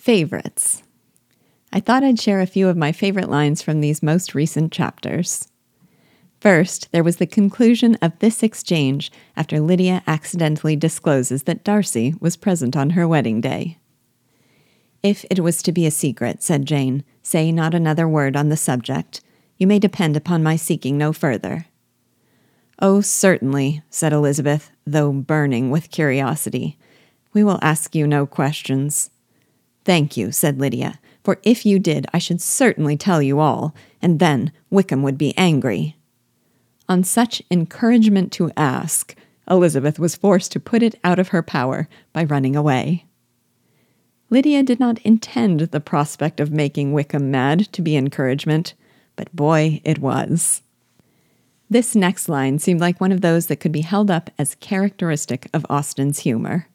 Favorites. I thought I'd share a few of my favorite lines from these most recent chapters. First, there was the conclusion of this exchange after Lydia accidentally discloses that Darcy was present on her wedding day. If it was to be a secret, said Jane, say not another word on the subject. You may depend upon my seeking no further. Oh, certainly, said Elizabeth, though burning with curiosity. We will ask you no questions. Thank you, said Lydia, for if you did, I should certainly tell you all, and then Wickham would be angry. On such encouragement to ask, Elizabeth was forced to put it out of her power by running away. Lydia did not intend the prospect of making Wickham mad to be encouragement, but boy, it was. This next line seemed like one of those that could be held up as characteristic of Austen's humor.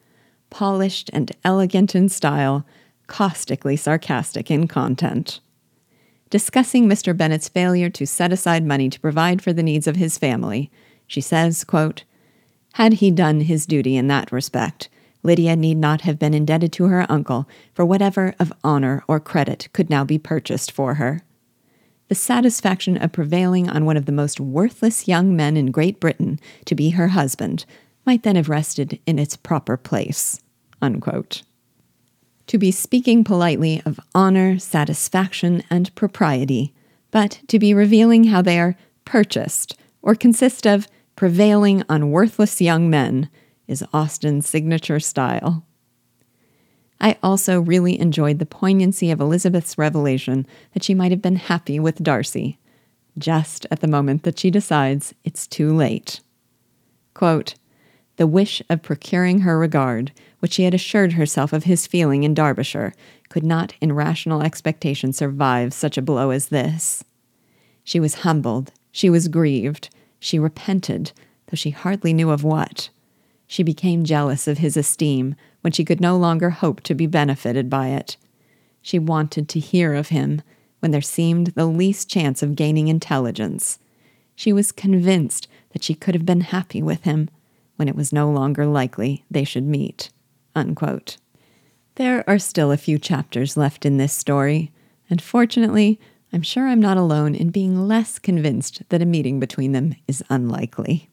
Polished and elegant in style, caustically sarcastic in content. Discussing Mr. Bennet's failure to set aside money to provide for the needs of his family, she says, quote, Had he done his duty in that respect, Lydia need not have been indebted to her uncle for whatever of honor or credit could now be purchased for her. The satisfaction of prevailing on one of the most worthless young men in Great Britain to be her husband might then have rested in its proper place. Unquote to be speaking politely of honor, satisfaction, and propriety, but to be revealing how they are purchased or consist of prevailing on worthless young men is Austen's signature style. I also really enjoyed the poignancy of Elizabeth's revelation that she might have been happy with Darcy, just at the moment that she decides it's too late. Quote, the wish of procuring her regard, which she had assured herself of his feeling in Derbyshire, could not in rational expectation survive such a blow as this. She was humbled, she was grieved, she repented, though she hardly knew of what. She became jealous of his esteem when she could no longer hope to be benefited by it. She wanted to hear of him when there seemed the least chance of gaining intelligence. She was convinced that she could have been happy with him when it was no longer likely they should meet. Unquote. There are still a few chapters left in this story, and fortunately, I'm sure I'm not alone in being less convinced that a meeting between them is unlikely.